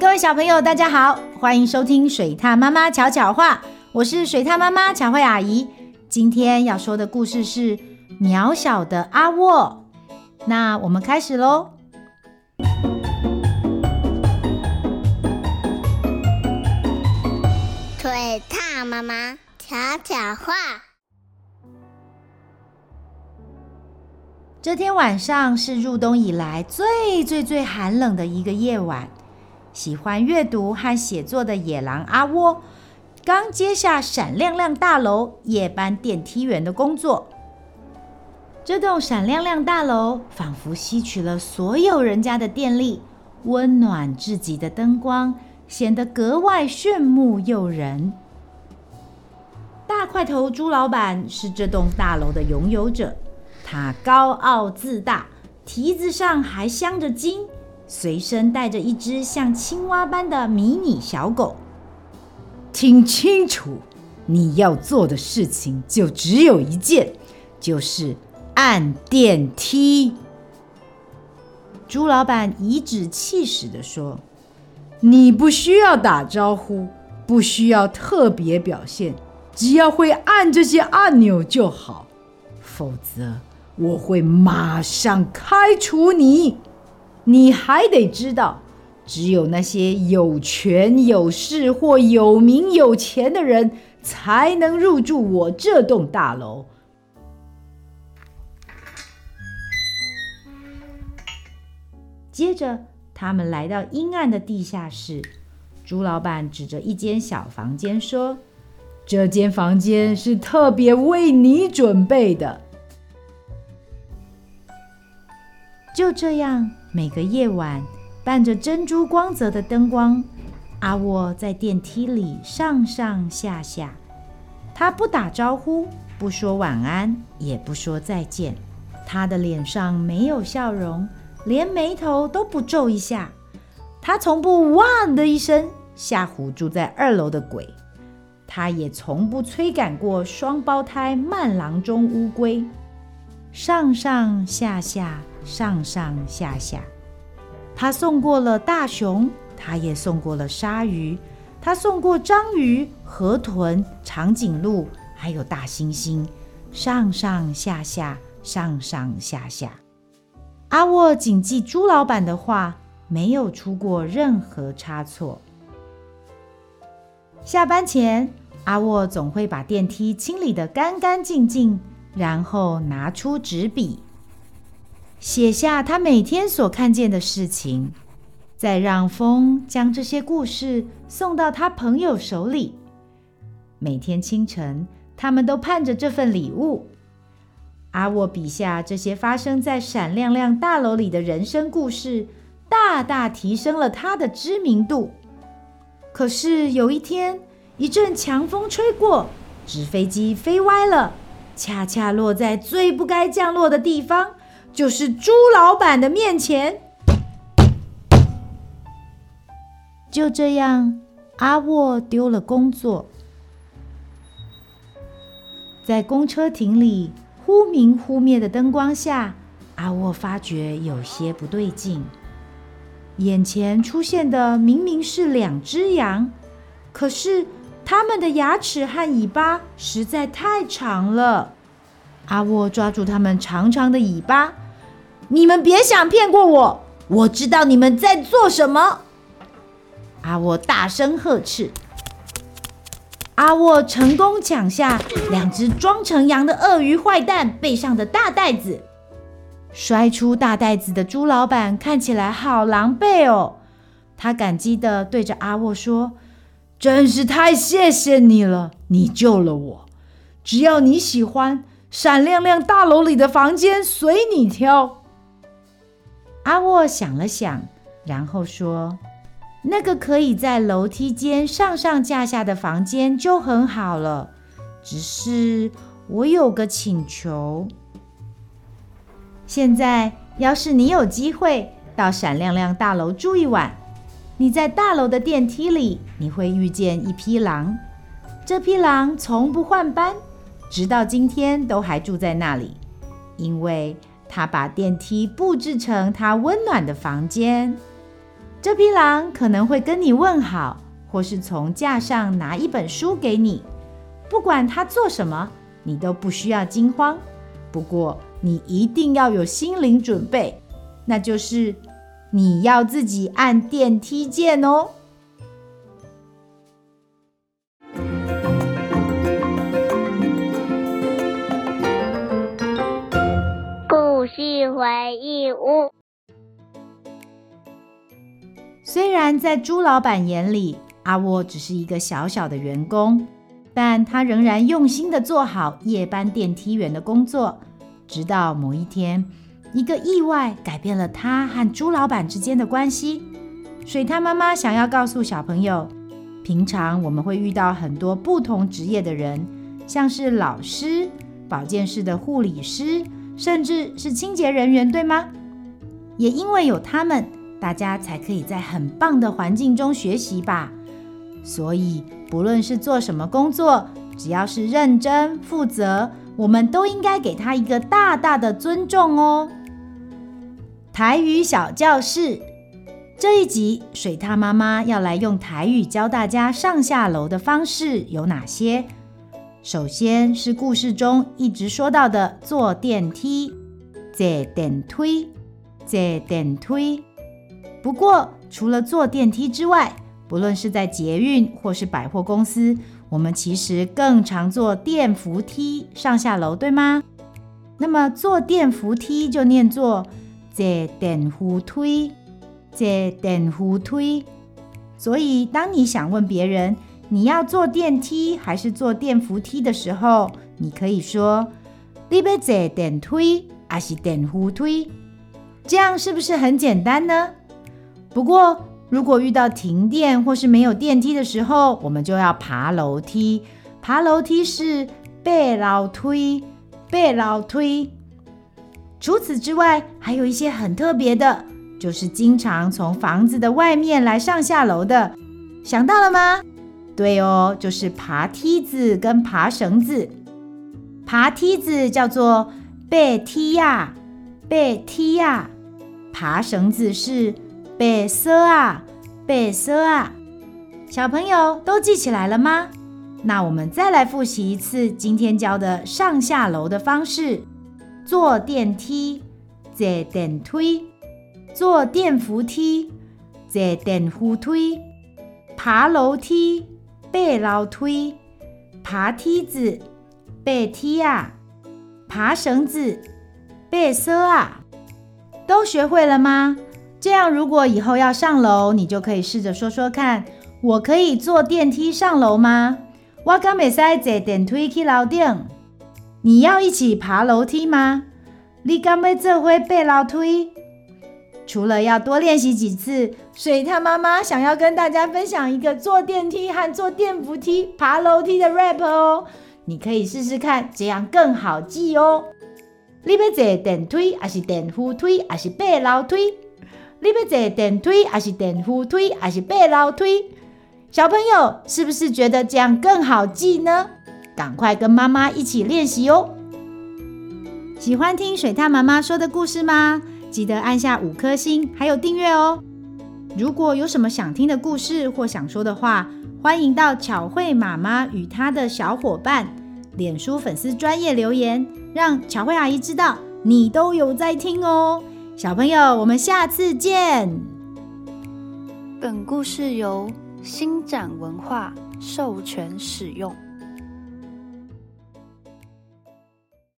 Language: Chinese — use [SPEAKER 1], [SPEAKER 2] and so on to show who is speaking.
[SPEAKER 1] 各位小朋友，大家好，欢迎收听水獭妈妈巧巧话，我是水獭妈妈巧慧阿姨。今天要说的故事是《渺小的阿沃》，那我们开始喽。
[SPEAKER 2] 水獭妈妈巧巧话。
[SPEAKER 1] 这天晚上是入冬以来最最最寒冷的一个夜晚。喜欢阅读和写作的野狼阿窝，刚接下闪亮亮大楼夜班电梯员的工作。这栋闪亮亮大楼仿佛吸取了所有人家的电力，温暖至极的灯光显得格外炫目诱人。大块头猪老板是这栋大楼的拥有者，他高傲自大，蹄子上还镶着金。随身带着一只像青蛙般的迷你小狗。听清楚，你要做的事情就只有一件，就是按电梯。朱老板颐指气使地说：“你不需要打招呼，不需要特别表现，只要会按这些按钮就好。否则，我会马上开除你。”你还得知道，只有那些有权有势或有名有钱的人才能入住我这栋大楼。接着，他们来到阴暗的地下室。猪老板指着一间小房间说：“这间房间是特别为你准备的。”就这样。每个夜晚，伴着珍珠光泽的灯光，阿沃在电梯里上上下下。他不打招呼，不说晚安，也不说再见。他的脸上没有笑容，连眉头都不皱一下。他从不“哇”的一声吓唬住在二楼的鬼，他也从不催赶过双胞胎慢郎中乌龟。上上下下。上上下下，他送过了大熊，他也送过了鲨鱼，他送过章鱼、河豚、长颈鹿，还有大猩猩。上上下下，上上下下。阿沃谨记朱老板的话，没有出过任何差错。下班前，阿沃总会把电梯清理得干干净净，然后拿出纸笔。写下他每天所看见的事情，再让风将这些故事送到他朋友手里。每天清晨，他们都盼着这份礼物。阿沃笔下这些发生在闪亮亮大楼里的人生故事，大大提升了他的知名度。可是有一天，一阵强风吹过，纸飞机飞歪了，恰恰落在最不该降落的地方。就是朱老板的面前。就这样，阿沃丢了工作。在公车亭里忽明忽灭的灯光下，阿沃发觉有些不对劲。眼前出现的明明是两只羊，可是它们的牙齿和尾巴实在太长了。阿沃抓住它们长长的尾巴。你们别想骗过我！我知道你们在做什么。阿沃大声呵斥。阿沃成功抢下两只装成羊的鳄鱼坏蛋背上的大袋子。摔出大袋子的猪老板看起来好狼狈哦。他感激地对着阿沃说：“真是太谢谢你了，你救了我。只要你喜欢，闪亮亮大楼里的房间随你挑。”阿沃想了想，然后说：“那个可以在楼梯间上上架下的房间就很好了。只是我有个请求。现在，要是你有机会到闪亮亮大楼住一晚，你在大楼的电梯里，你会遇见一匹狼。这匹狼从不换班，直到今天都还住在那里，因为……”他把电梯布置成他温暖的房间。这匹狼可能会跟你问好，或是从架上拿一本书给你。不管它做什么，你都不需要惊慌。不过，你一定要有心理准备，那就是你要自己按电梯键哦。
[SPEAKER 2] 故事回忆屋。
[SPEAKER 1] 虽然在朱老板眼里，阿沃只是一个小小的员工，但他仍然用心的做好夜班电梯员的工作。直到某一天，一个意外改变了他和朱老板之间的关系。水獭妈妈想要告诉小朋友，平常我们会遇到很多不同职业的人，像是老师、保健室的护理师。甚至是清洁人员，对吗？也因为有他们，大家才可以在很棒的环境中学习吧。所以，不论是做什么工作，只要是认真负责，我们都应该给他一个大大的尊重哦。台语小教室这一集，水獭妈妈要来用台语教大家上下楼的方式有哪些？首先是故事中一直说到的坐电梯，坐电梯，坐电梯。不过，除了坐电梯之外，不论是在捷运或是百货公司，我们其实更常坐电扶梯上下楼，对吗？那么坐电扶梯就念作坐电扶梯，坐电扶梯。所以，当你想问别人，你要坐电梯还是坐电扶梯的时候，你可以说“你要坐电梯还是电扶梯”，这样是不是很简单呢？不过，如果遇到停电或是没有电梯的时候，我们就要爬楼梯。爬楼梯是“爬楼梯”，爬楼梯。除此之外，还有一些很特别的，就是经常从房子的外面来上下楼的，想到了吗？对哦，就是爬梯子跟爬绳子。爬梯子叫做爬梯呀，爬梯呀；爬绳子是爬梭啊，爬梭啊。小朋友都记起来了吗？那我们再来复习一次今天教的上下楼的方式：坐电梯，坐电梯；坐电扶梯，坐电扶梯；爬楼梯。爬楼梯，爬梯子，爬梯啊；爬绳子，爬绳啊。都学会了吗？这样，如果以后要上楼，你就可以试着说说看：我可以坐电梯上楼吗？我敢会使坐电梯去楼顶。你要一起爬楼梯吗？你敢要这回背楼梯？除了要多练习几次，水獭妈妈想要跟大家分享一个坐电梯和坐电扶梯、爬楼梯的 rap 哦，你可以试试看，这样更好记哦。你要坐电梯还是电扶梯还是爬楼梯？你要坐电梯还是电扶梯还是爬楼梯？小朋友是不是觉得这样更好记呢？赶快跟妈妈一起练习哦。喜欢听水獭妈妈说的故事吗？记得按下五颗星，还有订阅哦。如果有什么想听的故事或想说的话，欢迎到巧慧妈妈与她的小伙伴脸书粉丝专业留言，让巧慧阿姨知道你都有在听哦。小朋友，我们下次见。
[SPEAKER 3] 本故事由星展文化授权使用。